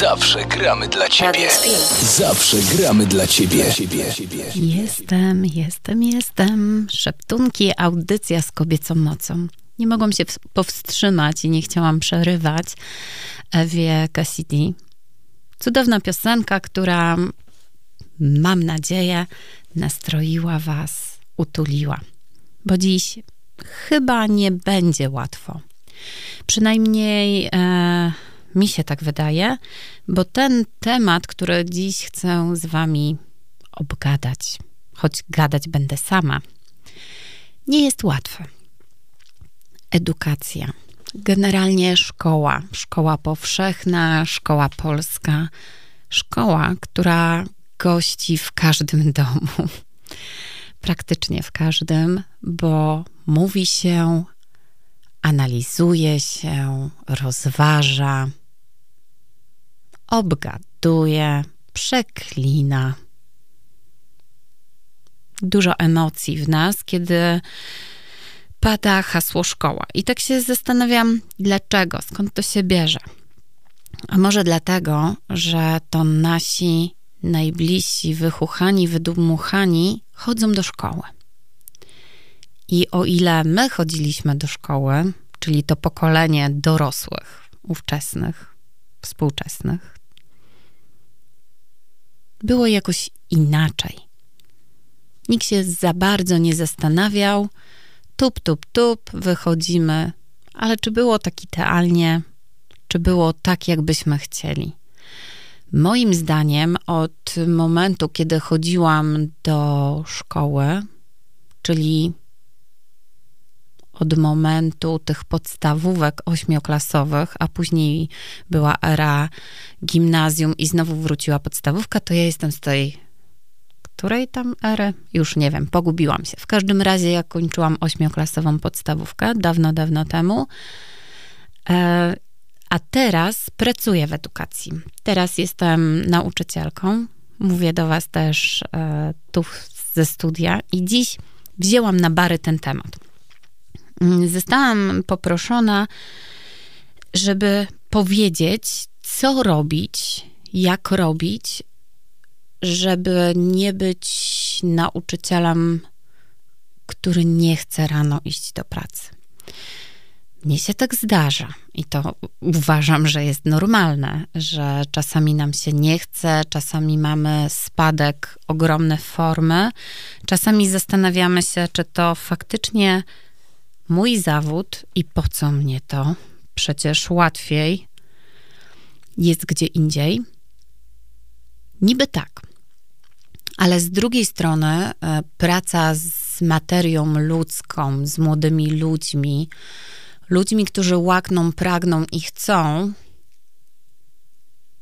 Zawsze gramy dla ciebie. Zawsze gramy dla ciebie. Jestem, jestem, jestem. Szeptunki, audycja z kobiecą mocą. Nie mogłam się powstrzymać i nie chciałam przerywać Ewie Cassidy. Cudowna piosenka, która mam nadzieję nastroiła was, utuliła. Bo dziś chyba nie będzie łatwo. Przynajmniej e, mi się tak wydaje, bo ten temat, który dziś chcę z wami obgadać, choć gadać będę sama, nie jest łatwy. Edukacja. Generalnie szkoła, szkoła powszechna, szkoła polska, szkoła, która gości w każdym domu. Praktycznie w każdym, bo mówi się, analizuje się, rozważa, obgaduje, przeklina. Dużo emocji w nas, kiedy pada hasło szkoła. I tak się zastanawiam, dlaczego, skąd to się bierze. A może dlatego, że to nasi najbliżsi, wychuchani, wydumuchani chodzą do szkoły. I o ile my chodziliśmy do szkoły, czyli to pokolenie dorosłych, ówczesnych, współczesnych, było jakoś inaczej. Nikt się za bardzo nie zastanawiał. Tup, tup, tup, wychodzimy. Ale czy było tak idealnie? Czy było tak, jakbyśmy chcieli? Moim zdaniem, od momentu, kiedy chodziłam do szkoły, czyli od momentu tych podstawówek ośmioklasowych, a później była era gimnazjum i znowu wróciła podstawówka, to ja jestem z tej której tam ery? Już nie wiem, pogubiłam się. W każdym razie ja kończyłam ośmioklasową podstawówkę dawno, dawno temu. E, a teraz pracuję w edukacji. Teraz jestem nauczycielką. Mówię do Was też e, tu ze studia i dziś wzięłam na bary ten temat. Zostałam poproszona, żeby powiedzieć, co robić, jak robić, żeby nie być nauczycielem, który nie chce rano iść do pracy. Mnie się tak zdarza i to uważam, że jest normalne, że czasami nam się nie chce, czasami mamy spadek, ogromne formy, czasami zastanawiamy się, czy to faktycznie mój zawód i po co mnie to? Przecież łatwiej jest gdzie indziej. Niby tak. Ale z drugiej strony e, praca z materią ludzką, z młodymi ludźmi, ludźmi, którzy łakną, pragną i chcą,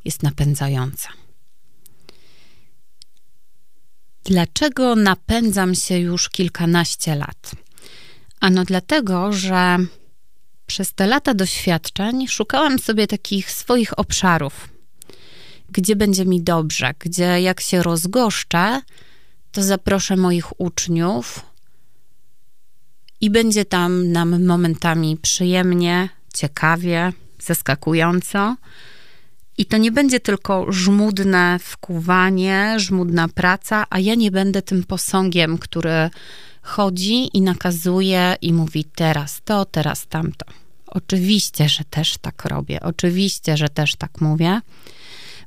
jest napędzająca. Dlaczego napędzam się już kilkanaście lat? Ano dlatego, że przez te lata doświadczeń szukałam sobie takich swoich obszarów, gdzie będzie mi dobrze, gdzie jak się rozgoszczę, to zaproszę moich uczniów i będzie tam nam momentami przyjemnie, ciekawie, zaskakująco. I to nie będzie tylko żmudne wkuwanie, żmudna praca, a ja nie będę tym posągiem, który chodzi i nakazuje i mówi teraz to, teraz tamto. Oczywiście, że też tak robię, oczywiście, że też tak mówię,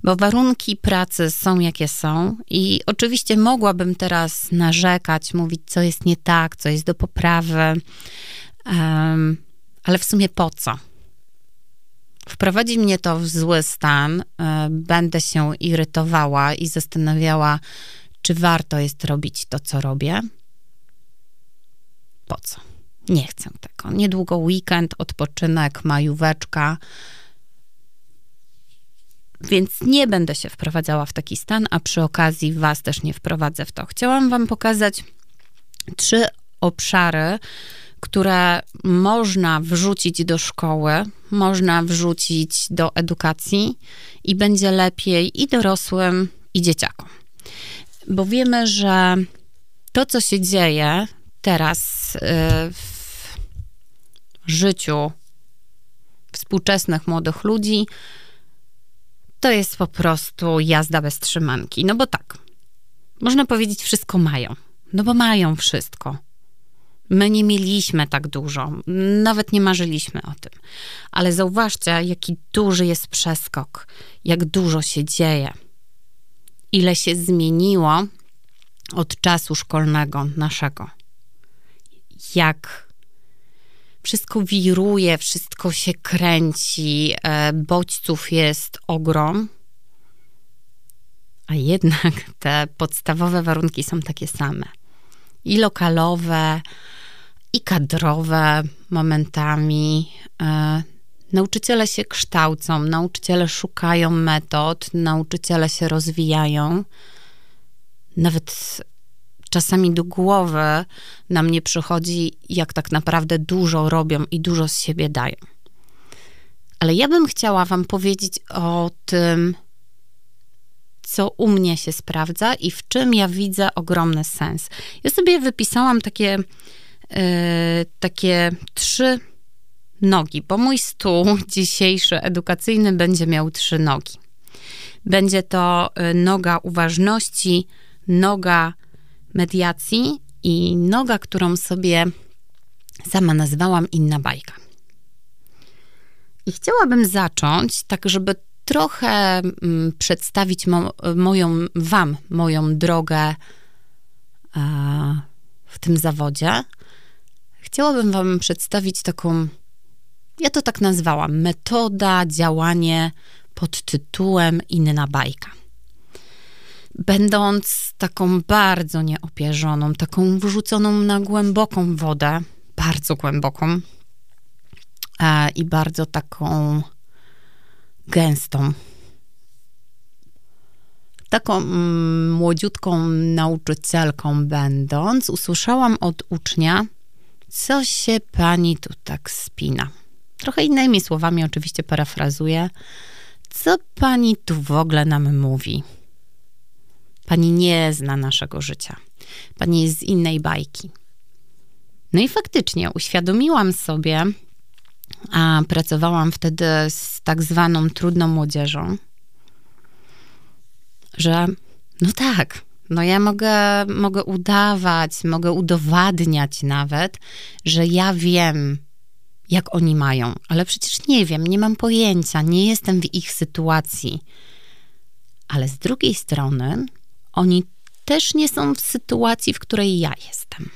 bo warunki pracy są jakie są i oczywiście mogłabym teraz narzekać, mówić, co jest nie tak, co jest do poprawy, um, ale w sumie po co? Wprowadzi mnie to w zły stan, e, będę się irytowała i zastanawiała, czy warto jest robić to, co robię po co? Nie chcę tego. Niedługo weekend, odpoczynek, majóweczka. Więc nie będę się wprowadzała w taki stan, a przy okazji Was też nie wprowadzę w to. Chciałam Wam pokazać trzy obszary, które można wrzucić do szkoły, można wrzucić do edukacji i będzie lepiej i dorosłym, i dzieciakom. Bo wiemy, że to, co się dzieje, teraz y, w życiu współczesnych młodych ludzi to jest po prostu jazda bez trzymanki. No bo tak, można powiedzieć, wszystko mają. No bo mają wszystko. My nie mieliśmy tak dużo, nawet nie marzyliśmy o tym. Ale zauważcie, jaki duży jest przeskok, jak dużo się dzieje, ile się zmieniło od czasu szkolnego naszego. Jak wszystko wiruje, wszystko się kręci, e, bodźców jest ogrom, a jednak te podstawowe warunki są takie same. I lokalowe, i kadrowe momentami. E, nauczyciele się kształcą, nauczyciele szukają metod, nauczyciele się rozwijają. Nawet czasami do głowy nam nie przychodzi, jak tak naprawdę dużo robią i dużo z siebie dają. Ale ja bym chciała Wam powiedzieć o tym, co u mnie się sprawdza i w czym ja widzę ogromny sens. Ja sobie wypisałam takie, yy, takie trzy nogi, bo mój stół dzisiejszy edukacyjny będzie miał trzy nogi. Będzie to y, noga uważności, noga mediacji i noga, którą sobie sama nazwałam inna bajka. I chciałabym zacząć tak, żeby trochę mm, przedstawić mo, moją, wam moją drogę a, w tym zawodzie. Chciałabym wam przedstawić taką, ja to tak nazwałam, metoda, działanie pod tytułem inna bajka będąc taką bardzo nieopierzoną, taką wrzuconą na głęboką wodę, bardzo głęboką e, i bardzo taką gęstą. Taką mm, młodziutką nauczycielką będąc, usłyszałam od ucznia, co się pani tu tak spina. Trochę innymi słowami oczywiście parafrazuję. Co pani tu w ogóle nam mówi? Pani nie zna naszego życia. Pani jest z innej bajki. No i faktycznie uświadomiłam sobie, a pracowałam wtedy z tak zwaną trudną młodzieżą, że no tak, no ja mogę, mogę udawać, mogę udowadniać nawet, że ja wiem, jak oni mają, ale przecież nie wiem, nie mam pojęcia, nie jestem w ich sytuacji. Ale z drugiej strony, oni też nie są w sytuacji, w której ja jestem.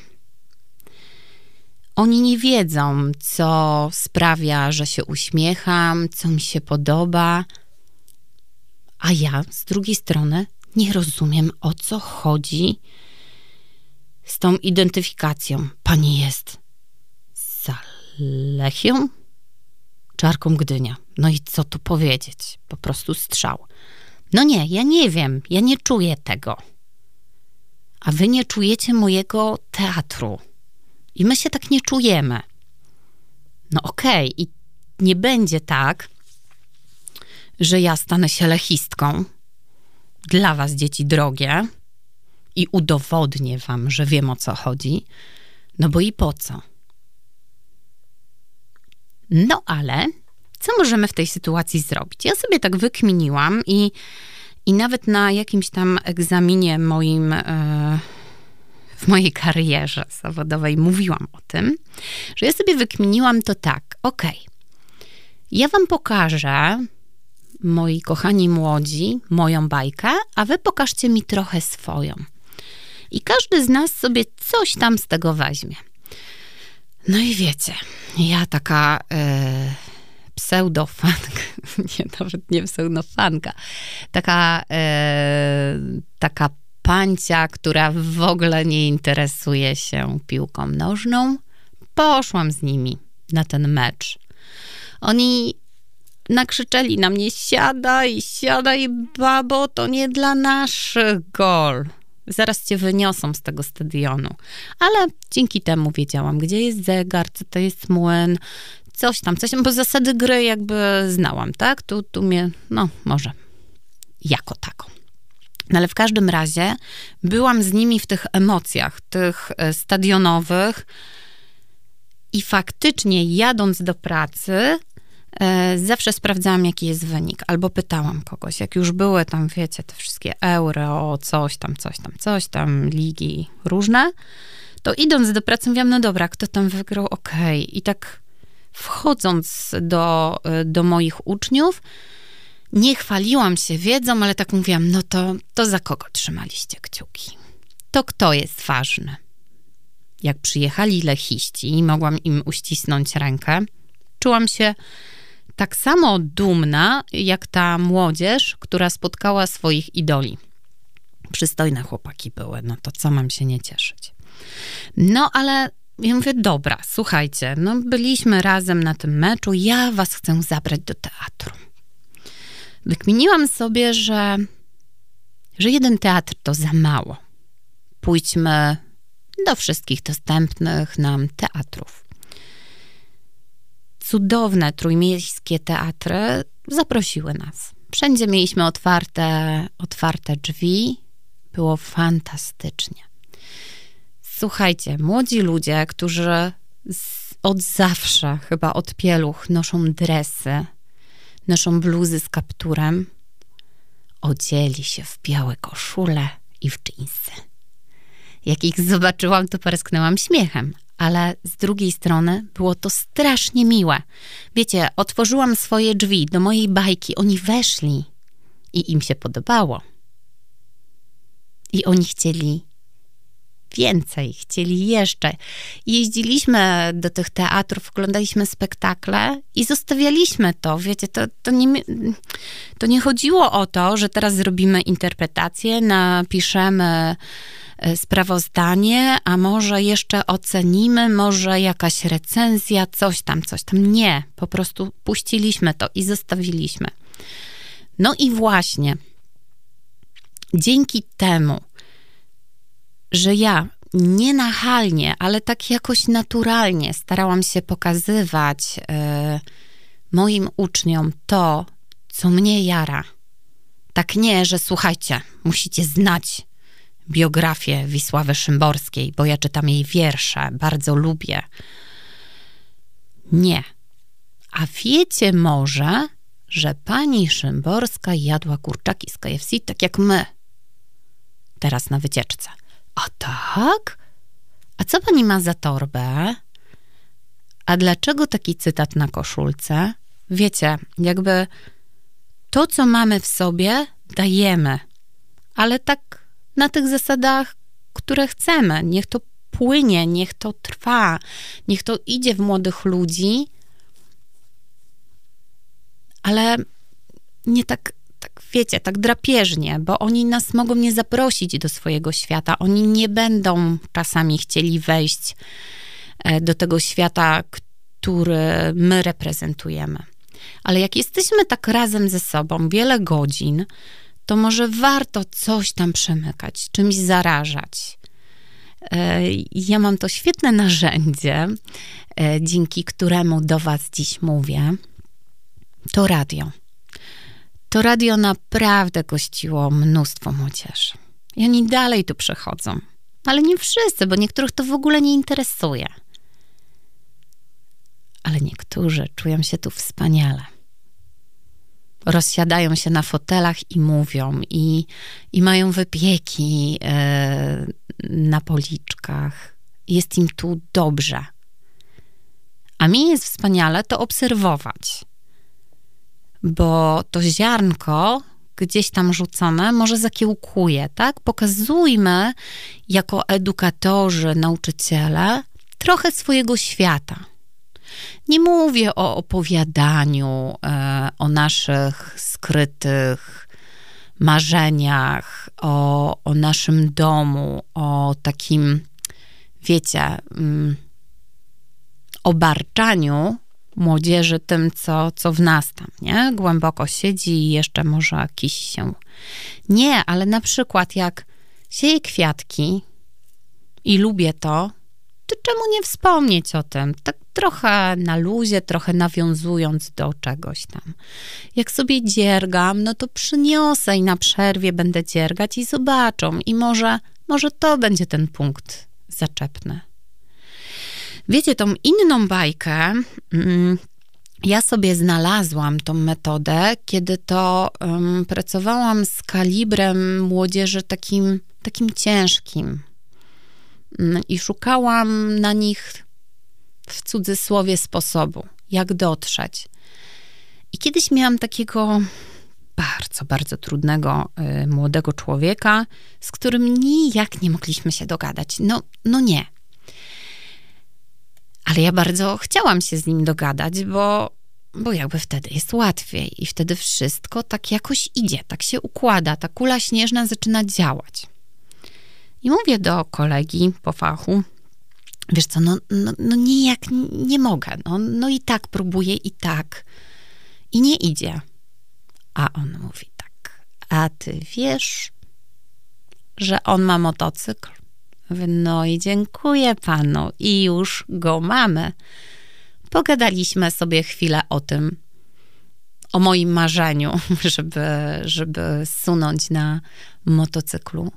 Oni nie wiedzą, co sprawia, że się uśmiecham, co mi się podoba, a ja z drugiej strony nie rozumiem, o co chodzi z tą identyfikacją. Pani jest Zalechią? Czarką Gdynia. No i co tu powiedzieć? Po prostu strzał. No nie, ja nie wiem, ja nie czuję tego. A wy nie czujecie mojego teatru. I my się tak nie czujemy. No okej, okay. i nie będzie tak, że ja stanę się lechistką dla was, dzieci drogie, i udowodnię wam, że wiem o co chodzi. No bo i po co? No ale co możemy w tej sytuacji zrobić? Ja sobie tak wykminiłam i, i nawet na jakimś tam egzaminie moim, e, w mojej karierze zawodowej mówiłam o tym, że ja sobie wykminiłam to tak, ok, ja wam pokażę, moi kochani młodzi, moją bajkę, a wy pokażcie mi trochę swoją. I każdy z nas sobie coś tam z tego weźmie. No i wiecie, ja taka... Pseudofanka, nie, nawet nie pseudofanka, taka, e, taka pancia, która w ogóle nie interesuje się piłką nożną, poszłam z nimi na ten mecz. Oni nakrzyczeli na mnie, siadaj, siadaj, babo, to nie dla naszych gol. Zaraz cię wyniosą z tego stadionu. Ale dzięki temu wiedziałam, gdzie jest zegar, co to jest młyn, coś tam, coś tam, bo zasady gry jakby znałam, tak? Tu, tu mnie, no może, jako taką. No ale w każdym razie byłam z nimi w tych emocjach, tych e, stadionowych i faktycznie jadąc do pracy, e, zawsze sprawdzałam, jaki jest wynik, albo pytałam kogoś, jak już były tam, wiecie, te wszystkie euro, coś tam, coś tam, coś tam, ligi różne, to idąc do pracy mówiłam, no dobra, kto tam wygrał, okej. Okay. I tak wchodząc do, e, do moich uczniów, nie chwaliłam się wiedzą, ale tak mówiłam, no to, to za kogo trzymaliście kciuki? To kto jest ważny? Jak przyjechali lechiści i mogłam im uścisnąć rękę, czułam się tak samo dumna, jak ta młodzież, która spotkała swoich idoli. Przystojne chłopaki były, no to co mam się nie cieszyć? No ale ja mówię, dobra, słuchajcie, no byliśmy razem na tym meczu, ja was chcę zabrać do teatru. Wykminiłam sobie, że, że jeden teatr to za mało. Pójdźmy do wszystkich dostępnych nam teatrów. Cudowne trójmiejskie teatry zaprosiły nas. Wszędzie mieliśmy otwarte, otwarte drzwi. Było fantastycznie. Słuchajcie, młodzi ludzie, którzy z, od zawsze, chyba od pieluch, noszą dresy, noszą bluzy z kapturem, odzieli się w białe koszule i w dżinsy. Jak ich zobaczyłam, to parsknęłam śmiechem, ale z drugiej strony było to strasznie miłe. Wiecie, otworzyłam swoje drzwi do mojej bajki, oni weszli i im się podobało. I oni chcieli więcej, chcieli jeszcze. Jeździliśmy do tych teatrów, oglądaliśmy spektakle i zostawialiśmy to. Wiecie, to, to, nie, to nie chodziło o to, że teraz zrobimy interpretację, napiszemy e, sprawozdanie, a może jeszcze ocenimy, może jakaś recenzja, coś tam, coś tam. Nie, po prostu puściliśmy to i zostawiliśmy. No i właśnie dzięki temu, że ja nienachalnie, ale tak jakoś naturalnie starałam się pokazywać y, moim uczniom to, co mnie jara. Tak nie, że słuchajcie, musicie znać biografię Wisławy Szymborskiej, bo ja czytam jej wiersze, bardzo lubię. Nie. A wiecie może, że pani Szymborska jadła kurczaki z KFC tak jak my. Teraz na wycieczce. A tak? A co pani ma za torbę? A dlaczego taki cytat na koszulce? Wiecie, jakby to, co mamy w sobie, dajemy, ale tak na tych zasadach, które chcemy. Niech to płynie, niech to trwa, niech to idzie w młodych ludzi, ale nie tak tak wiecie, tak drapieżnie, bo oni nas mogą nie zaprosić do swojego świata. Oni nie będą czasami chcieli wejść e, do tego świata, który my reprezentujemy. Ale jak jesteśmy tak razem ze sobą wiele godzin, to może warto coś tam przemykać, czymś zarażać. E, ja mam to świetne narzędzie, e, dzięki któremu do Was dziś mówię. To radio to radio naprawdę gościło mnóstwo młodzieży. I oni dalej tu przychodzą. Ale nie wszyscy, bo niektórych to w ogóle nie interesuje. Ale niektórzy czują się tu wspaniale. Rozsiadają się na fotelach i mówią, i, i mają wypieki e, na policzkach. Jest im tu dobrze. A mi jest wspaniale to obserwować bo to ziarnko gdzieś tam rzucone może zakiełkuje, tak? Pokazujmy jako edukatorzy, nauczyciele trochę swojego świata. Nie mówię o opowiadaniu, e, o naszych skrytych marzeniach, o, o naszym domu, o takim, wiecie, mm, obarczaniu młodzieży tym, co, co w nas tam, nie? Głęboko siedzi i jeszcze może jakiś się... Nie, ale na przykład jak sieję kwiatki i lubię to, to czemu nie wspomnieć o tym? Tak trochę na luzie, trochę nawiązując do czegoś tam. Jak sobie dziergam, no to przyniosę i na przerwie będę dziergać i zobaczą. I może, może to będzie ten punkt zaczepny. Wiecie, tą inną bajkę, mm, ja sobie znalazłam tą metodę, kiedy to um, pracowałam z kalibrem młodzieży takim, takim ciężkim. Um, I szukałam na nich w cudzysłowie sposobu, jak dotrzeć. I kiedyś miałam takiego bardzo, bardzo trudnego y, młodego człowieka, z którym nijak nie mogliśmy się dogadać. No, no nie. Ale ja bardzo chciałam się z nim dogadać, bo, bo jakby wtedy jest łatwiej i wtedy wszystko tak jakoś idzie, tak się układa, ta kula śnieżna zaczyna działać. I mówię do kolegi po fachu, wiesz co, no, no, no nijak nie mogę, no, no i tak próbuję i tak i nie idzie. A on mówi tak, a ty wiesz, że on ma motocykl? No i dziękuję panu i już go mamy. Pogadaliśmy sobie chwilę o tym, o moim marzeniu, żeby, żeby sunąć na motocyklu.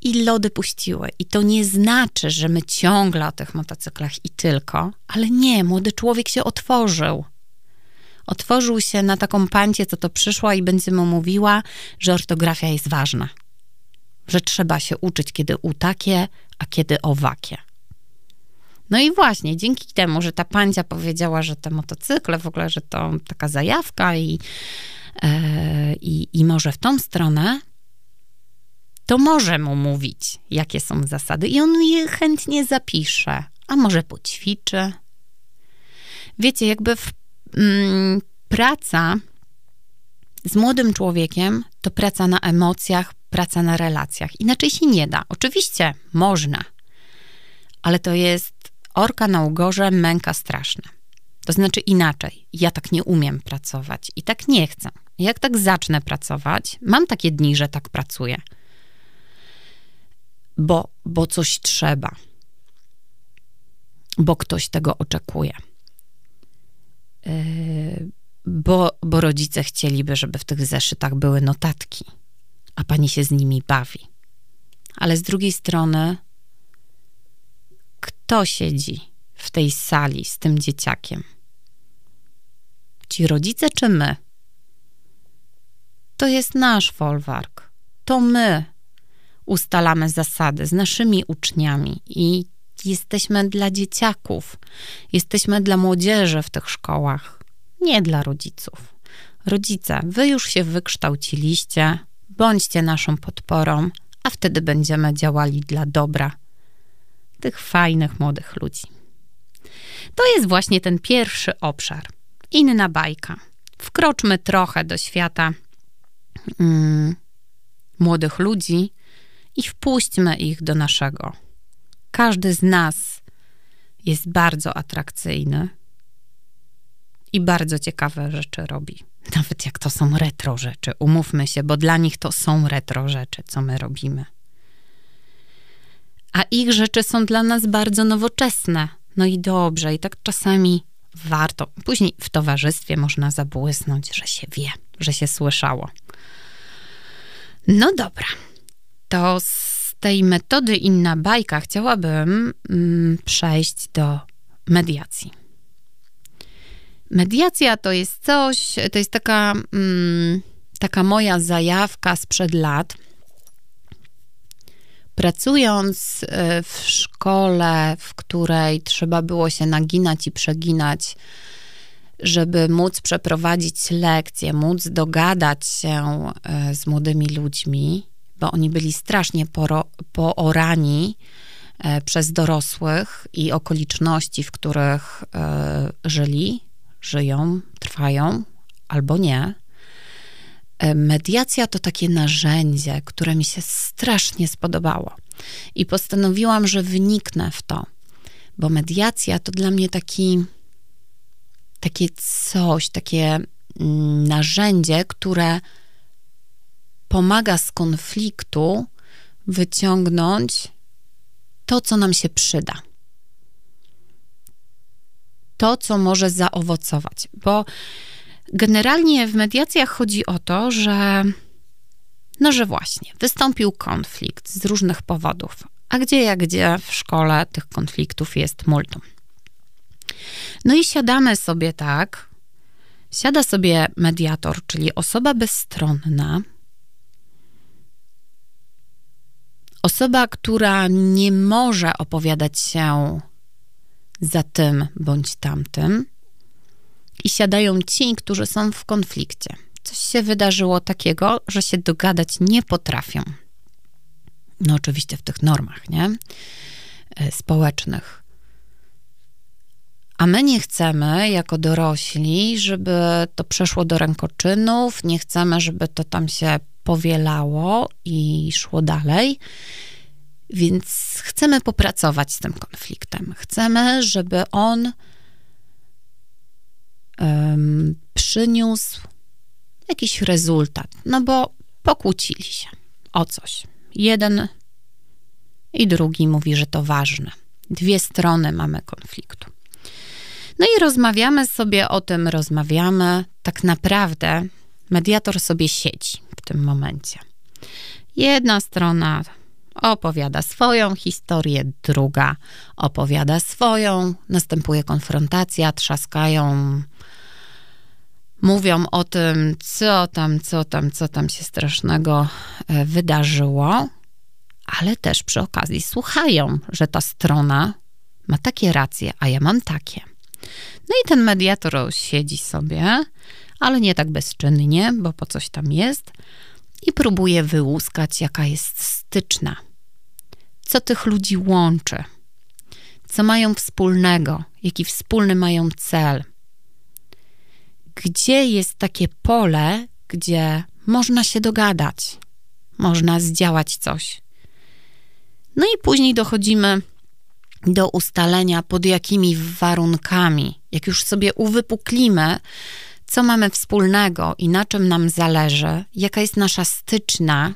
I lody puściły. I to nie znaczy, że my ciągle o tych motocyklach i tylko, ale nie, młody człowiek się otworzył otworzył się na taką pancię, co to przyszła i będzie mu mówiła, że ortografia jest ważna. Że trzeba się uczyć, kiedy takie, a kiedy owakie. No i właśnie, dzięki temu, że ta pancia powiedziała, że te motocykle, w ogóle, że to taka zajawka i, e, i, i może w tą stronę, to może mu mówić, jakie są zasady i on je chętnie zapisze, a może poćwiczy. Wiecie, jakby w mm, praca z młodym człowiekiem to praca na emocjach, praca na relacjach. Inaczej się nie da. Oczywiście można, ale to jest orka na ugorze, męka straszna. To znaczy inaczej. Ja tak nie umiem pracować i tak nie chcę. Jak tak zacznę pracować, mam takie dni, że tak pracuję. Bo, bo coś trzeba. Bo ktoś tego oczekuje. Yy, bo, bo rodzice chcieliby, żeby w tych zeszytach były notatki, a pani się z nimi bawi. Ale z drugiej strony, kto siedzi w tej sali z tym dzieciakiem? Ci rodzice czy my? To jest nasz folwark. To my ustalamy zasady z naszymi uczniami i jesteśmy dla dzieciaków, jesteśmy dla młodzieży w tych szkołach, nie dla rodziców. Rodzice, wy już się wykształciliście, bądźcie naszą podporą, a wtedy będziemy działali dla dobra tych fajnych młodych ludzi. To jest właśnie ten pierwszy obszar. Inna bajka. Wkroczmy trochę do świata mm, młodych ludzi i wpuśćmy ich do naszego każdy z nas jest bardzo atrakcyjny i bardzo ciekawe rzeczy robi. Nawet jak to są retro rzeczy, umówmy się, bo dla nich to są retro rzeczy, co my robimy. A ich rzeczy są dla nas bardzo nowoczesne. No i dobrze, i tak czasami warto. Później w towarzystwie można zabłysnąć, że się wie, że się słyszało. No dobra, to tej metody inna bajka chciałabym mm, przejść do mediacji. Mediacja to jest coś, to jest taka, mm, taka moja zajawka sprzed lat. Pracując e, w szkole, w której trzeba było się naginać i przeginać, żeby móc przeprowadzić lekcje, móc dogadać się e, z młodymi ludźmi, bo oni byli strasznie poro, poorani e, przez dorosłych i okoliczności, w których żyli, żyją, trwają albo nie. E, mediacja to takie narzędzie, które mi się strasznie spodobało. I postanowiłam, że wyniknę w to, bo mediacja to dla mnie taki, takie coś, takie mm, narzędzie, które pomaga z konfliktu wyciągnąć to, co nam się przyda. To, co może zaowocować. Bo generalnie w mediacjach chodzi o to, że no, że właśnie, wystąpił konflikt z różnych powodów. A gdzie jak gdzie w szkole tych konfliktów jest multum. No i siadamy sobie tak. Siada sobie mediator, czyli osoba bezstronna, osoba, która nie może opowiadać się za tym bądź tamtym, i siadają ci, którzy są w konflikcie. Coś się wydarzyło takiego, że się dogadać nie potrafią. No, oczywiście w tych normach, nie? E, społecznych. A my nie chcemy, jako dorośli, żeby to przeszło do rękoczynów, nie chcemy, żeby to tam się powielało i szło dalej. Więc chcemy popracować z tym konfliktem. Chcemy, żeby on um, przyniósł jakiś rezultat. No bo pokłócili się o coś. Jeden i drugi mówi, że to ważne. Dwie strony mamy konfliktu. No i rozmawiamy sobie o tym, rozmawiamy. Tak naprawdę mediator sobie siedzi w tym momencie. Jedna strona opowiada swoją historię, druga opowiada swoją, następuje konfrontacja, trzaskają, mówią o tym, co tam, co tam, co tam się strasznego e, wydarzyło, ale też przy okazji słuchają, że ta strona ma takie racje, a ja mam takie. No i ten mediator siedzi sobie, ale nie tak bezczynnie, bo po coś tam jest, i próbuje wyłuskać, jaka jest styczna. Co tych ludzi łączy? Co mają wspólnego? Jaki wspólny mają cel? Gdzie jest takie pole, gdzie można się dogadać, można zdziałać coś? No i później dochodzimy do ustalenia, pod jakimi warunkami, jak już sobie uwypuklimy, co mamy wspólnego i na czym nam zależy, jaka jest nasza styczna,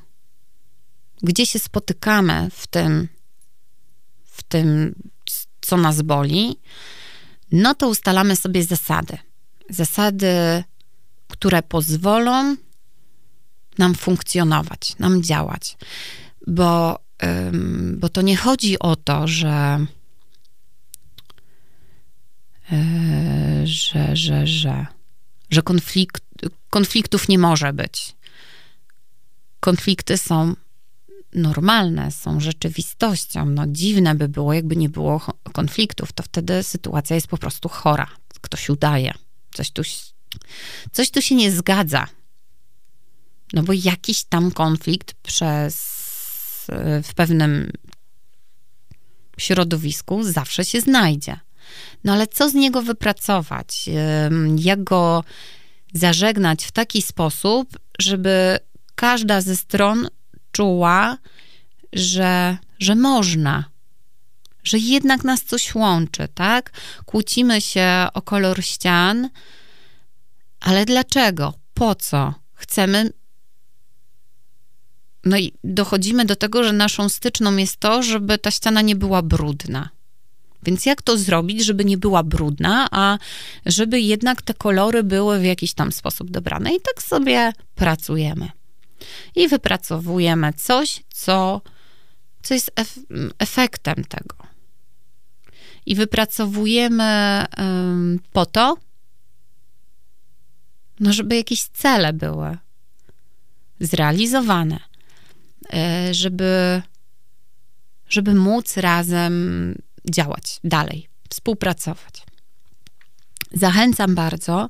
gdzie się spotykamy w tym, w tym, co nas boli, no to ustalamy sobie zasady. Zasady, które pozwolą nam funkcjonować, nam działać. Bo, bo to nie chodzi o to, że, e, że, że, że że konflikt, konfliktów nie może być. Konflikty są normalne, są rzeczywistością. No, dziwne by było, jakby nie było konfliktów, to wtedy sytuacja jest po prostu chora. Ktoś udaje. Coś tu, coś tu się nie zgadza. No bo jakiś tam konflikt przez, w pewnym środowisku zawsze się znajdzie. No ale co z niego wypracować? Jak go zażegnać w taki sposób, żeby każda ze stron czuła, że, że można, że jednak nas coś łączy, tak? Kłócimy się o kolor ścian, ale dlaczego? Po co? Chcemy. No i dochodzimy do tego, że naszą styczną jest to, żeby ta ściana nie była brudna. Więc jak to zrobić, żeby nie była brudna, a żeby jednak te kolory były w jakiś tam sposób dobrane? I tak sobie pracujemy. I wypracowujemy coś, co, co jest efektem tego. I wypracowujemy po to, no żeby jakieś cele były zrealizowane, e, żeby, żeby móc razem działać dalej, współpracować. Zachęcam bardzo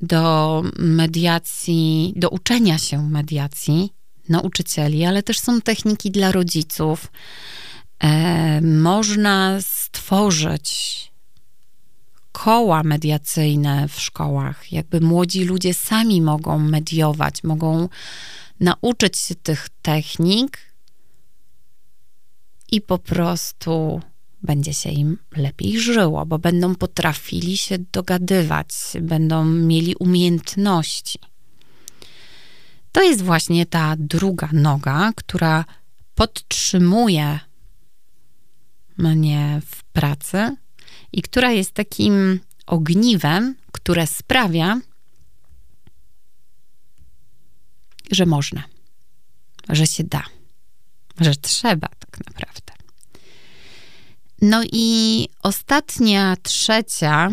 do mediacji, do uczenia się mediacji nauczycieli, ale też są techniki dla rodziców. E, można stworzyć koła mediacyjne w szkołach. Jakby młodzi ludzie sami mogą mediować, mogą nauczyć się tych technik i po prostu będzie się im lepiej żyło, bo będą potrafili się dogadywać, będą mieli umiejętności. To jest właśnie ta druga noga, która podtrzymuje mnie w pracy i która jest takim ogniwem, które sprawia, że można, że się da, że trzeba tak naprawdę. No i ostatnia, trzecia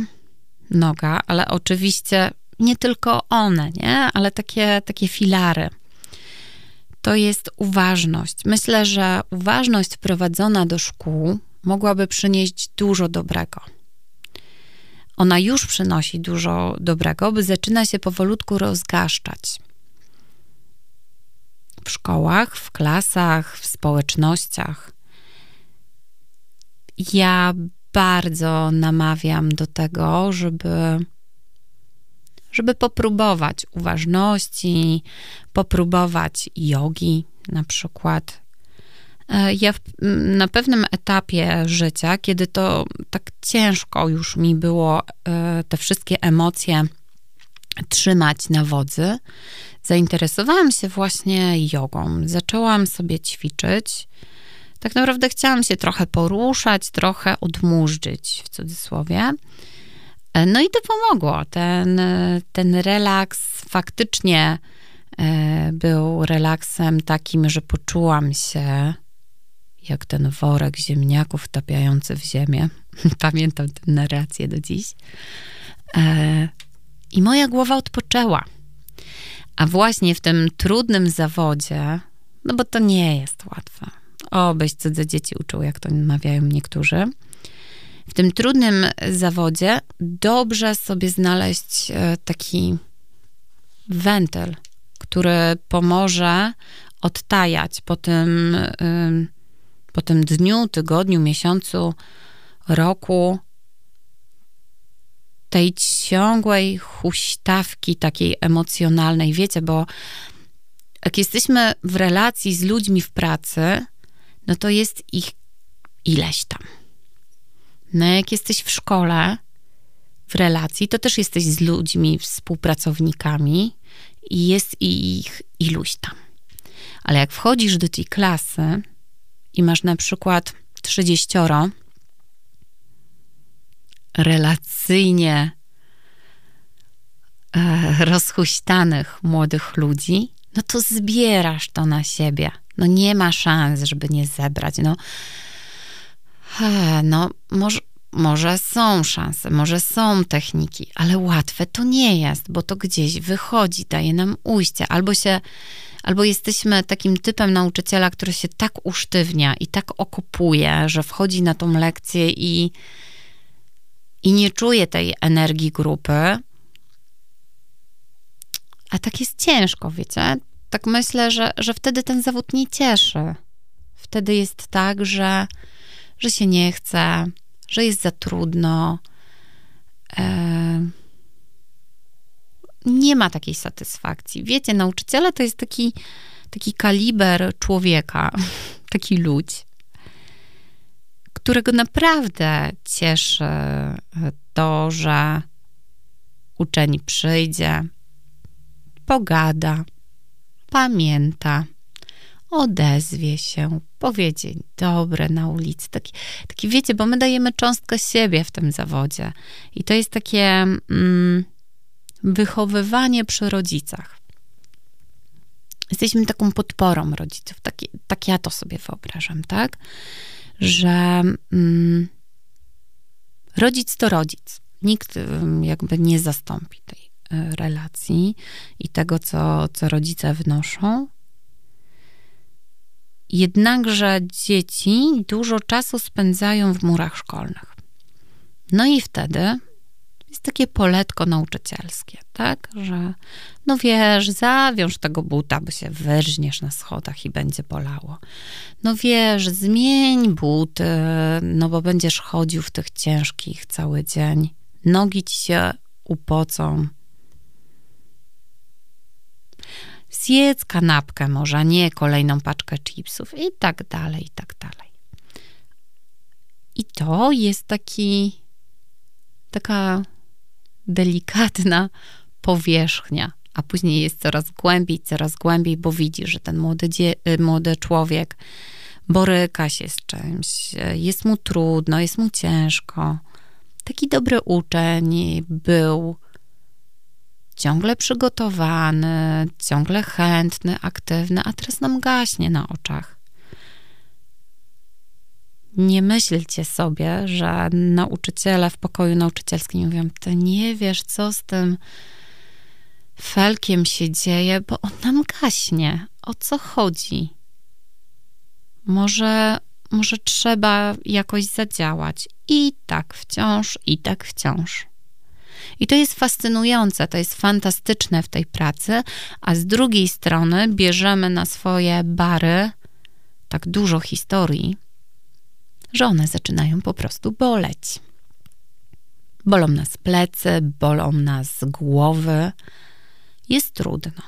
noga, ale oczywiście nie tylko one, nie? Ale takie, takie filary. To jest uważność. Myślę, że uważność wprowadzona do szkół mogłaby przynieść dużo dobrego. Ona już przynosi dużo dobrego, by zaczyna się powolutku rozgaszczać. W szkołach, w klasach, w społecznościach. Ja bardzo namawiam do tego, żeby żeby popróbować uważności, popróbować jogi na przykład. E, ja w, na pewnym etapie życia, kiedy to tak ciężko już mi było e, te wszystkie emocje trzymać na wodzy, zainteresowałam się właśnie jogą. Zaczęłam sobie ćwiczyć. Tak naprawdę chciałam się trochę poruszać, trochę odmurzyć w cudzysłowie. E, no i to pomogło. Ten, ten relaks faktycznie e, był relaksem takim, że poczułam się jak ten worek ziemniaków wtapiający w ziemię. Pamiętam tę narrację do dziś. E, I moja głowa odpoczęła. A właśnie w tym trudnym zawodzie, no bo to nie jest łatwe. Obyś cudze dzieci uczył, jak to mawiają niektórzy w tym trudnym zawodzie dobrze sobie znaleźć e, taki wentyl, który pomoże odtajać po tym, po tym dniu, tygodniu, miesiącu, roku tej ciągłej huśtawki takiej emocjonalnej. Wiecie, bo jak jesteśmy w relacji z ludźmi w pracy, no to jest ich ileś tam. No jak jesteś w szkole, w relacji, to też jesteś z ludźmi, współpracownikami i jest ich iluś tam. Ale jak wchodzisz do tej klasy i masz na przykład 30 relacyjnie e, rozhuśtanych młodych ludzi, no to zbierasz to na siebie. No nie ma szans, żeby nie zebrać. No no, może, może są szanse, może są techniki, ale łatwe to nie jest, bo to gdzieś wychodzi, daje nam ujście, albo się, albo jesteśmy takim typem nauczyciela, który się tak usztywnia i tak okupuje, że wchodzi na tą lekcję i, i nie czuje tej energii grupy. A tak jest ciężko, wiecie? Tak myślę, że, że wtedy ten zawód nie cieszy. Wtedy jest tak, że że się nie chce, że jest za trudno. E, nie ma takiej satysfakcji. Wiecie, nauczyciele to jest taki, taki kaliber człowieka, taki ludź, którego naprawdę cieszy to, że uczeń przyjdzie, pogada, pamięta, odezwie się, powie dzień dobry na ulicy. Taki, taki wiecie, bo my dajemy cząstkę siebie w tym zawodzie. I to jest takie mm, wychowywanie przy rodzicach. Jesteśmy taką podporą rodziców. Tak, tak ja to sobie wyobrażam, tak? Że mm, rodzic to rodzic. Nikt mm, jakby nie zastąpi tej relacji i tego, co, co rodzice wnoszą. Jednakże dzieci dużo czasu spędzają w murach szkolnych. No i wtedy jest takie poletko nauczycielskie, tak? Że no wiesz, zawiąż tego buta, bo się wyrżniesz na schodach i będzie bolało. No wiesz, zmień buty, no bo będziesz chodził w tych ciężkich cały dzień. Nogi ci się upocą, zjedz kanapkę może, nie kolejną paczkę chipsów i tak dalej, i tak dalej. I to jest taki, taka delikatna powierzchnia, a później jest coraz głębiej, coraz głębiej, bo widzi, że ten młody, y, młody człowiek boryka się z czymś, jest mu trudno, jest mu ciężko. Taki dobry uczeń był ciągle przygotowany, ciągle chętny, aktywny, a teraz nam gaśnie na oczach. Nie myślcie sobie, że nauczyciele w pokoju nauczycielskim mówią, ty nie wiesz, co z tym felkiem się dzieje, bo on nam gaśnie. O co chodzi? Może, może trzeba jakoś zadziałać. I tak wciąż, i tak wciąż. I to jest fascynujące, to jest fantastyczne w tej pracy, a z drugiej strony bierzemy na swoje bary tak dużo historii, że one zaczynają po prostu boleć. Bolą nas plecy, bolą nas głowy. Jest trudno.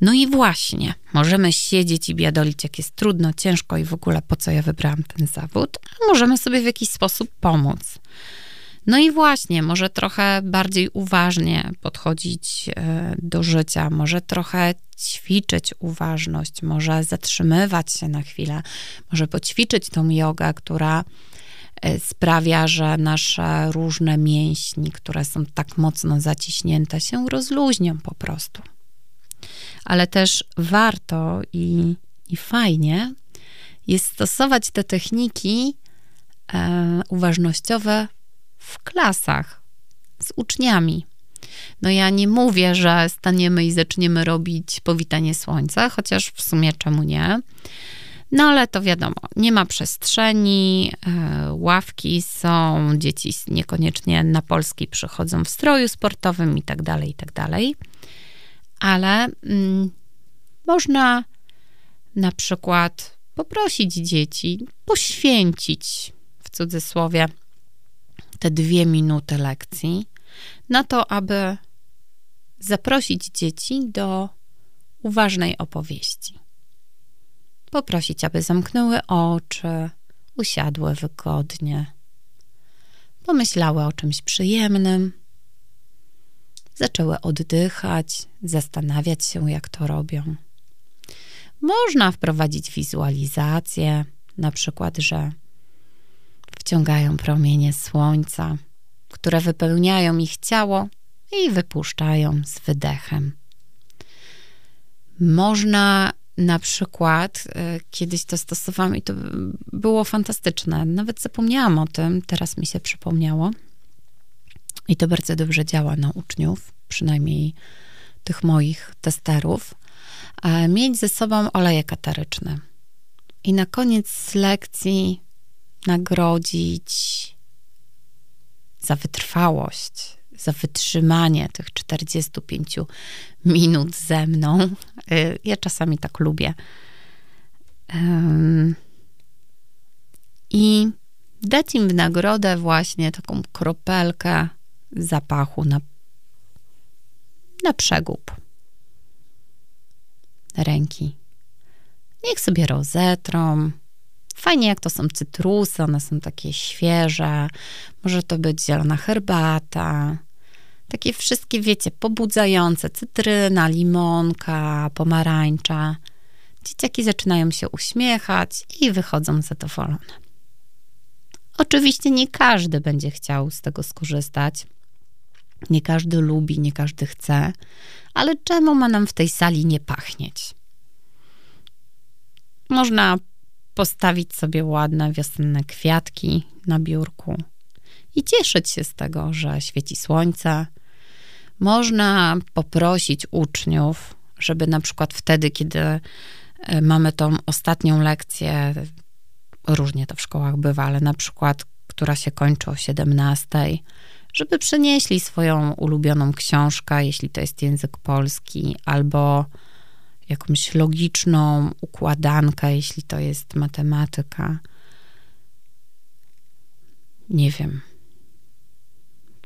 No i właśnie, możemy siedzieć i biadolić, jak jest trudno, ciężko i w ogóle po co ja wybrałam ten zawód, a możemy sobie w jakiś sposób pomóc. No i właśnie, może trochę bardziej uważnie podchodzić e, do życia, może trochę ćwiczyć uważność, może zatrzymywać się na chwilę, może poćwiczyć tą jogę, która e, sprawia, że nasze różne mięśni, które są tak mocno zaciśnięte, się rozluźnią po prostu. Ale też warto i, i fajnie jest stosować te techniki e, uważnościowe w klasach z uczniami. No ja nie mówię, że staniemy i zaczniemy robić powitanie słońca, chociaż w sumie czemu nie? No ale to wiadomo, nie ma przestrzeni, e, ławki są, dzieci niekoniecznie na Polski przychodzą w stroju sportowym i tak dalej, i tak dalej. Ale mm, można na przykład poprosić dzieci, poświęcić w cudzysłowie te dwie minuty lekcji na to, aby zaprosić dzieci do uważnej opowieści. Poprosić, aby zamknęły oczy, usiadły wygodnie, pomyślały o czymś przyjemnym, zaczęły oddychać, zastanawiać się, jak to robią. Można wprowadzić wizualizację, na przykład, że wciągają promienie słońca, które wypełniają ich ciało i wypuszczają z wydechem. Można na przykład, e, kiedyś to stosowałam i to było fantastyczne. Nawet zapomniałam o tym, teraz mi się przypomniało. I to bardzo dobrze działa na uczniów, przynajmniej tych moich testerów. E, mieć ze sobą oleje kataryczne. I na koniec lekcji nagrodzić za wytrwałość, za wytrzymanie tych 45 minut ze mną. Y, ja czasami tak lubię. I dać im w nagrodę właśnie taką kropelkę zapachu na, na przegub ręki. Niech sobie rozetrą, Fajnie, jak to są cytrusy, one są takie świeże. Może to być zielona herbata. Takie wszystkie, wiecie, pobudzające. Cytryna, limonka, pomarańcza. Dzieciaki zaczynają się uśmiechać i wychodzą zadowolone. Oczywiście nie każdy będzie chciał z tego skorzystać. Nie każdy lubi, nie każdy chce, ale czemu ma nam w tej sali nie pachnieć? Można postawić sobie ładne wiosenne kwiatki na biurku i cieszyć się z tego, że świeci słońce. Można poprosić uczniów, żeby na przykład wtedy, kiedy e, mamy tą ostatnią lekcję, różnie to w szkołach bywa, ale na przykład, która się kończy o 17, żeby przynieśli swoją ulubioną książkę, jeśli to jest język polski, albo jakąś logiczną układankę, jeśli to jest matematyka. Nie wiem.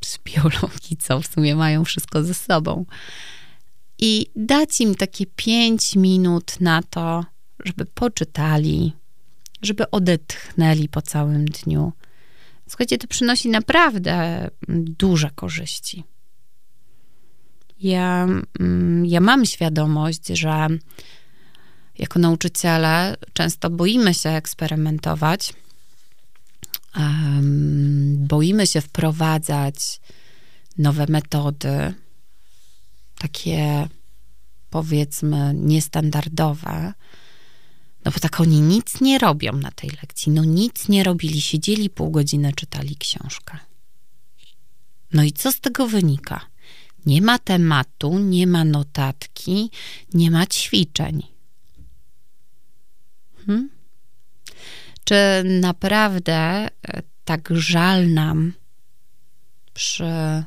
Z biologii, co w sumie mają wszystko ze sobą. I dać im takie pięć minut na to, żeby poczytali, żeby odetchnęli po całym dniu. Słuchajcie, to przynosi naprawdę duże korzyści. Ja, mm, ja mam świadomość, że jako nauczyciele często boimy się eksperymentować, boimy się wprowadzać nowe metody, takie powiedzmy niestandardowe, No bo tak oni nic nie robią na tej lekcji. No nic nie robili, siedzieli pół godziny, czytali książkę. No i co z tego wynika? Nie ma tematu, nie ma notatki, nie ma ćwiczeń. Hmm? Czy naprawdę e, tak żal nam przy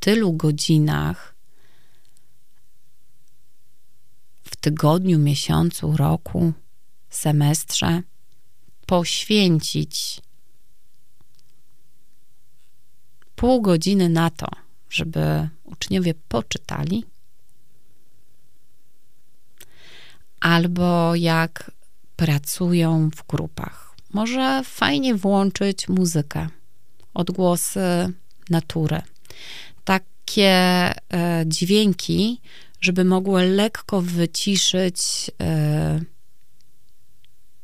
tylu godzinach w tygodniu, miesiącu, roku, semestrze poświęcić pół godziny na to, żeby uczniowie poczytali, albo jak pracują w grupach. Może fajnie włączyć muzykę, odgłosy natury, takie e, dźwięki, żeby mogły lekko wyciszyć e,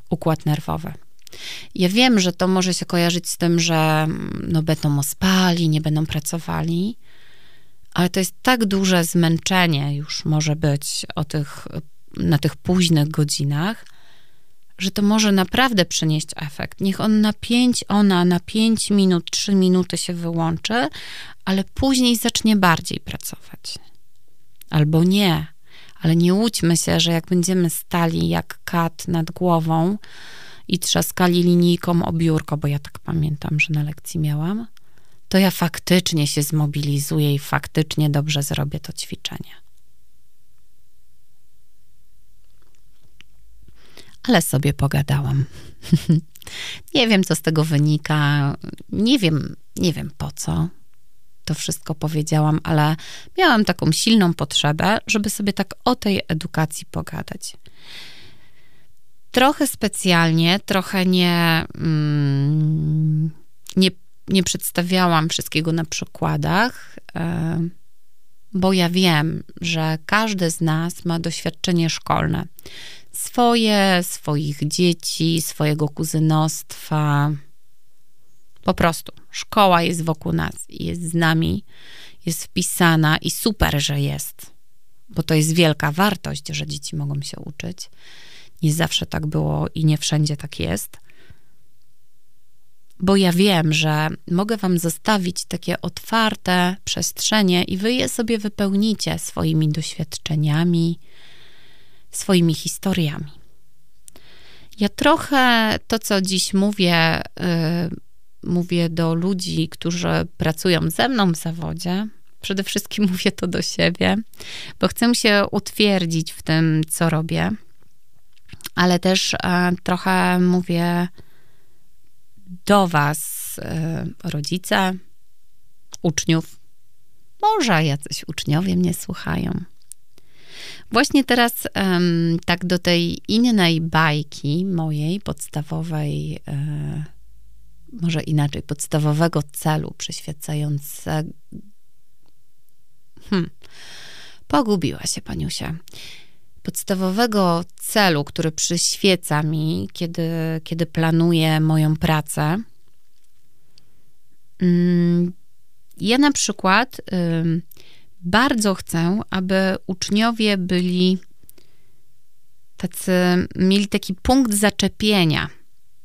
układ nerwowy. Ja wiem, że to może się kojarzyć z tym, że mm, no, będą ospali, nie będą pracowali, ale to jest tak duże zmęczenie już może być o tych, na tych późnych godzinach, że to może naprawdę przynieść efekt. Niech on na pięć, ona na pięć minut, trzy minuty się wyłączy, ale później zacznie bardziej pracować. Albo nie. Ale nie łudźmy się, że jak będziemy stali jak kat nad głową i trzaskali linijką o biurko, bo ja tak pamiętam, że na lekcji miałam, to ja faktycznie się zmobilizuję i faktycznie dobrze zrobię to ćwiczenie. Ale sobie pogadałam. nie wiem, co z tego wynika. Nie wiem, nie wiem po co to wszystko powiedziałam, ale miałam taką silną potrzebę, żeby sobie tak o tej edukacji pogadać. Trochę specjalnie, trochę nie, mm, nie nie przedstawiałam wszystkiego na przykładach, e, bo ja wiem, że każdy z nas ma doświadczenie szkolne. Swoje, swoich dzieci, swojego kuzynostwa. Po prostu szkoła jest wokół nas jest z nami, jest wpisana i super, że jest, bo to jest wielka wartość, że dzieci mogą się uczyć. Nie zawsze tak było i nie wszędzie tak jest bo ja wiem, że mogę Wam zostawić takie otwarte przestrzenie i Wy je sobie wypełnicie swoimi doświadczeniami, swoimi historiami. Ja trochę to, co dziś mówię, yy, mówię do ludzi, którzy pracują ze mną w zawodzie. Przede wszystkim mówię to do siebie, bo chcę się utwierdzić w tym, co robię, ale też yy, trochę mówię do Was e, rodzice, uczniów, może jacyś uczniowie mnie słuchają. Właśnie teraz tak do tej innej bajki mojej podstawowej, e, może inaczej, podstawowego celu przyświecającego. Hmm. Pogubiła się paniusia podstawowego celu, który przyświeca mi, kiedy, kiedy planuję moją pracę. Mm, ja na przykład bardzo chcę, aby uczniowie byli tacy, mieli taki punkt zaczepienia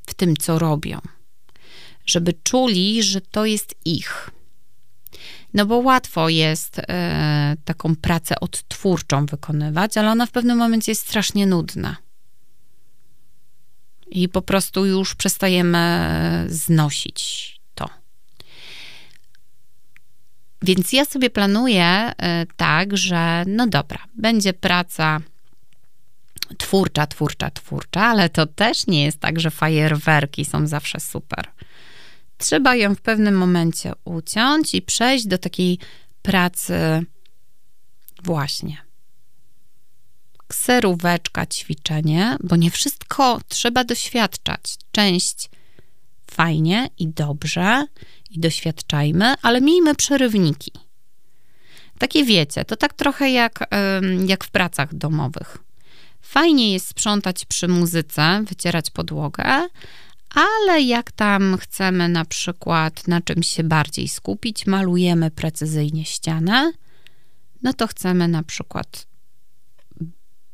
w tym, co robią, żeby czuli, że to jest ich no bo łatwo jest e, taką pracę odtwórczą wykonywać, ale ona w pewnym momencie jest strasznie nudna. I po prostu już przestajemy znosić to. Więc ja sobie planuję e, tak, że no dobra, będzie praca twórcza, twórcza, twórcza, ale to też nie jest tak, że fajerwerki są zawsze super trzeba ją w pewnym momencie uciąć i przejść do takiej pracy właśnie. Kseróweczka, ćwiczenie, bo nie wszystko trzeba doświadczać. Część fajnie i dobrze i doświadczajmy, ale miejmy przerywniki. Takie wiecie, to tak trochę jak, jak w pracach domowych. Fajnie jest sprzątać przy muzyce, wycierać podłogę, ale jak tam chcemy na przykład na czymś się bardziej skupić, malujemy precyzyjnie ścianę, no to chcemy na przykład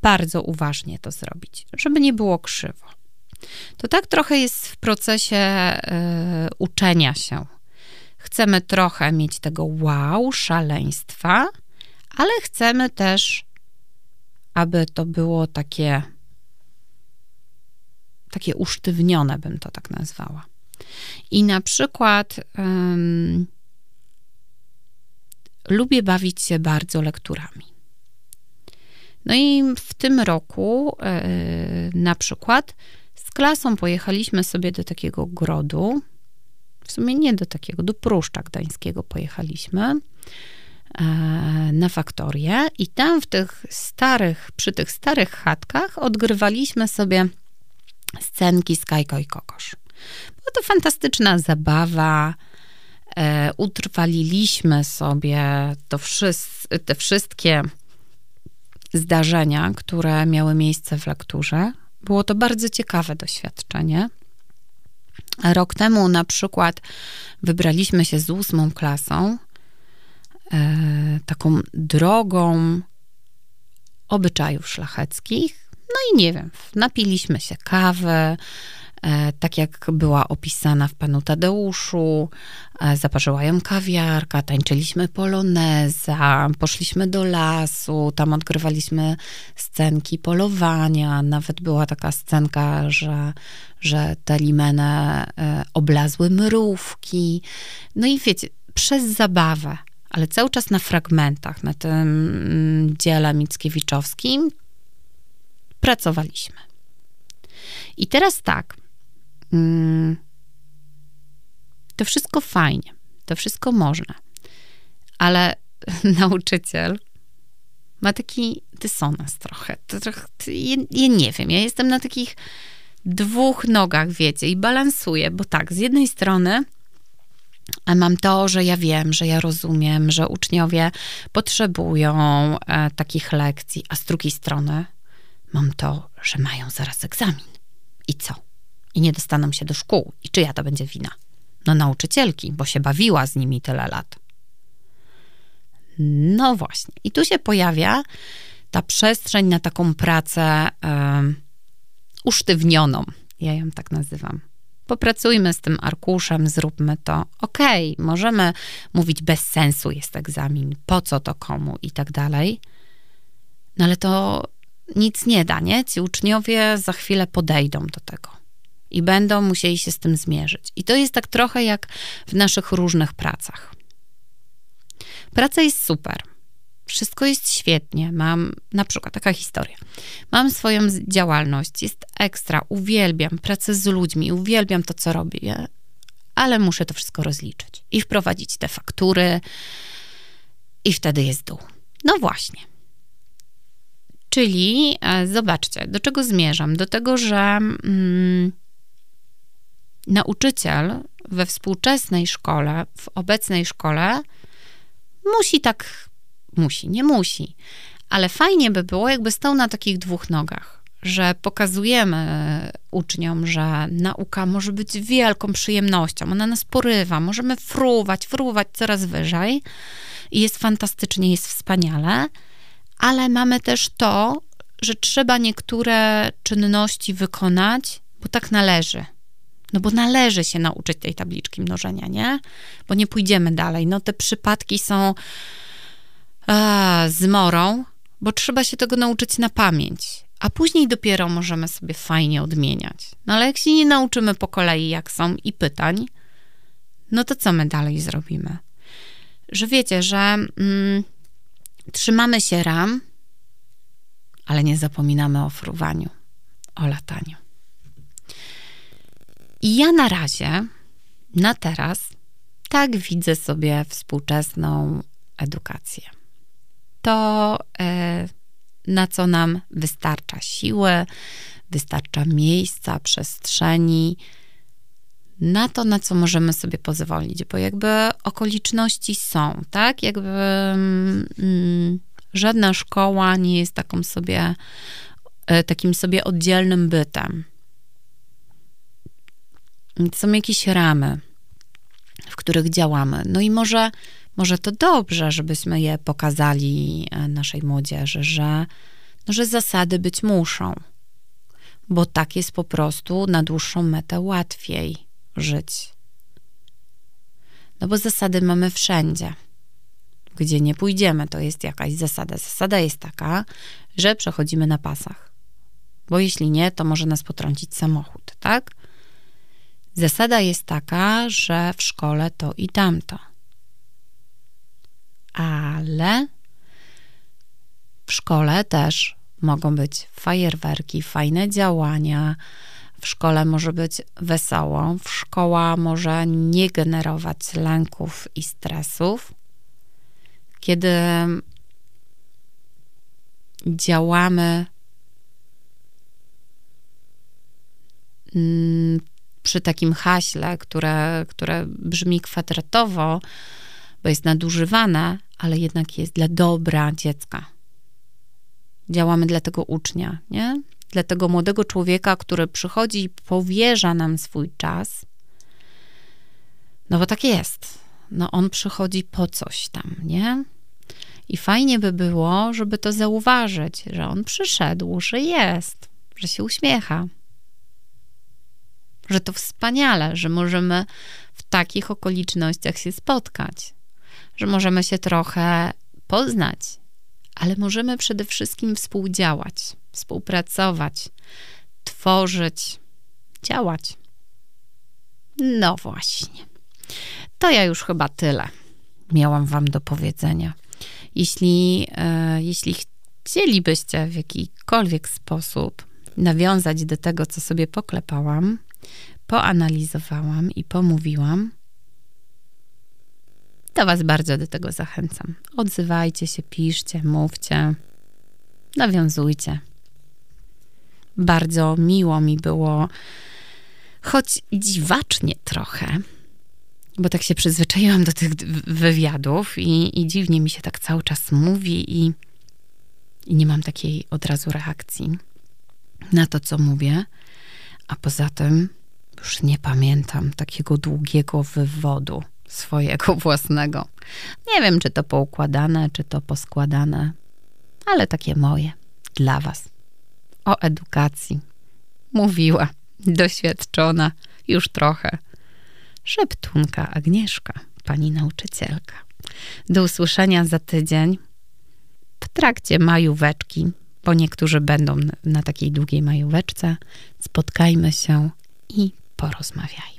bardzo uważnie to zrobić, żeby nie było krzywo. To tak trochę jest w procesie y, uczenia się. Chcemy trochę mieć tego wow, szaleństwa, ale chcemy też, aby to było takie, takie usztywnione, bym to tak nazwała. I na przykład um, lubię bawić się bardzo lekturami. No i w tym roku yy, na przykład z klasą pojechaliśmy sobie do takiego grodu. W sumie nie do takiego, do Pruszcza Gdańskiego pojechaliśmy yy, na faktorię i tam w tych starych, przy tych starych chatkach odgrywaliśmy sobie scenki z Kajko i Kokosz. Była to fantastyczna zabawa. E, utrwaliliśmy sobie to wszyscy, te wszystkie zdarzenia, które miały miejsce w lekturze. Było to bardzo ciekawe doświadczenie. Rok temu na przykład wybraliśmy się z ósmą klasą e, taką drogą obyczajów szlacheckich. No i nie wiem, napiliśmy się kawy, E, tak jak była opisana w Panu Tadeuszu. E, zaparzyła ją kawiarka, tańczyliśmy poloneza, poszliśmy do lasu, tam odgrywaliśmy scenki polowania. Nawet była taka scenka, że, że te limene e, oblazły mrówki. No i wiecie, przez zabawę, ale cały czas na fragmentach, na tym mm, dziele Mickiewiczowskim pracowaliśmy. I teraz tak, Mm. to wszystko fajnie, to wszystko można, ale nauczyciel ma taki dysonans trochę. To trochę ja, ja nie wiem, ja jestem na takich dwóch nogach, wiecie, i balansuję, bo tak, z jednej strony mam to, że ja wiem, że ja rozumiem, że uczniowie potrzebują e, takich lekcji, a z drugiej strony mam to, że mają zaraz egzamin. I co? i nie dostaną się do szkół. I czyja to będzie wina? No nauczycielki, bo się bawiła z nimi tyle lat. No właśnie. I tu się pojawia ta przestrzeń na taką pracę usztywnioną. Ja ją tak nazywam. Popracujmy z tym arkuszem, zróbmy to. Okej, okay, możemy mówić bez sensu jest egzamin, po co to komu i tak dalej. No ale to nic nie da, nie? Ci uczniowie za chwilę podejdą do tego i będą musieli się z tym zmierzyć. I to jest tak trochę jak w naszych różnych pracach. Praca jest super. Wszystko jest świetnie. Mam na przykład taka historia. Mam swoją działalność, jest ekstra, uwielbiam pracę z ludźmi, uwielbiam to, co robię, ale muszę to wszystko rozliczyć i wprowadzić te faktury, i wtedy jest dół. No właśnie. Czyli e, zobaczcie, do czego zmierzam? Do tego, że. Mm, nauczyciel we współczesnej szkole, w obecnej szkole, musi tak, musi, nie musi, ale fajnie by było, jakby stał na takich dwóch nogach, że pokazujemy uczniom, że nauka może być wielką przyjemnością, ona nas porywa, możemy fruwać, fruwać coraz wyżej i jest fantastycznie, jest wspaniale, ale mamy też to, że trzeba niektóre czynności wykonać, bo tak należy no bo należy się nauczyć tej tabliczki mnożenia, nie? Bo nie pójdziemy dalej. No te przypadki są a, zmorą, bo trzeba się tego nauczyć na pamięć. A później dopiero możemy sobie fajnie odmieniać. No ale jak się nie nauczymy po kolei, jak są i pytań, no to co my dalej zrobimy? Że wiecie, że mm, trzymamy się ram, ale nie zapominamy o fruwaniu, o lataniu. I ja na razie, na teraz, tak widzę sobie współczesną edukację. To, e, na co nam wystarcza siły, wystarcza miejsca, przestrzeni, na to, na co możemy sobie pozwolić, bo jakby okoliczności są, tak? Jakby mm, żadna szkoła nie jest taką sobie, e, takim sobie oddzielnym bytem są jakieś ramy, w których działamy. No i może, może to dobrze, żebyśmy je pokazali e, naszej młodzieży, że No, że zasady być muszą, bo tak jest po prostu na dłuższą metę łatwiej żyć. No bo zasady mamy wszędzie. Gdzie nie pójdziemy, to jest jakaś zasada. Zasada jest taka, że przechodzimy na pasach. Bo jeśli nie, to może nas potrącić samochód, tak? Zasada jest taka, że w szkole to i tamto. Ale w szkole też mogą być fajerwerki, fajne działania. W szkole może być wesoło. Szkoła może nie generować lęków i stresów. Kiedy działamy mm, przy takim haśle, które, które brzmi kwadratowo, bo jest nadużywane, ale jednak jest dla dobra dziecka. Działamy dla tego ucznia, nie? Dla tego młodego człowieka, który przychodzi i powierza nam swój czas. No bo tak jest. No on przychodzi po coś tam, nie? I fajnie by było, żeby to zauważyć, że on przyszedł, że jest, że się uśmiecha, że to wspaniale, że możemy w takich okolicznościach się spotkać, że możemy się trochę poznać, ale możemy przede wszystkim współdziałać, współpracować, tworzyć, działać. No właśnie. To ja już chyba tyle miałam Wam do powiedzenia. Jeśli, e, jeśli chcielibyście w jakikolwiek sposób nawiązać do tego, co sobie poklepałam, poanalizowałam i pomówiłam, to Was bardzo do tego zachęcam. Odzywajcie się, piszcie, mówcie, nawiązujcie. Bardzo miło mi było, choć dziwacznie trochę, bo tak się przyzwyczaiłam do tych wywiadów i, i dziwnie mi się tak cały czas mówi i, i nie mam takiej od razu reakcji na to, co mówię. A poza tym już nie pamiętam takiego długiego wywodu swojego własnego. Nie wiem, czy to poukładane, czy to poskładane, ale takie moje dla Was. O edukacji mówiła doświadczona już trochę szeptunka Agnieszka, pani nauczycielka. Do usłyszenia za tydzień w trakcie majóweczki, bo niektórzy będą na takiej długiej majóweczce. Spotkajmy się i porozmawiajmy.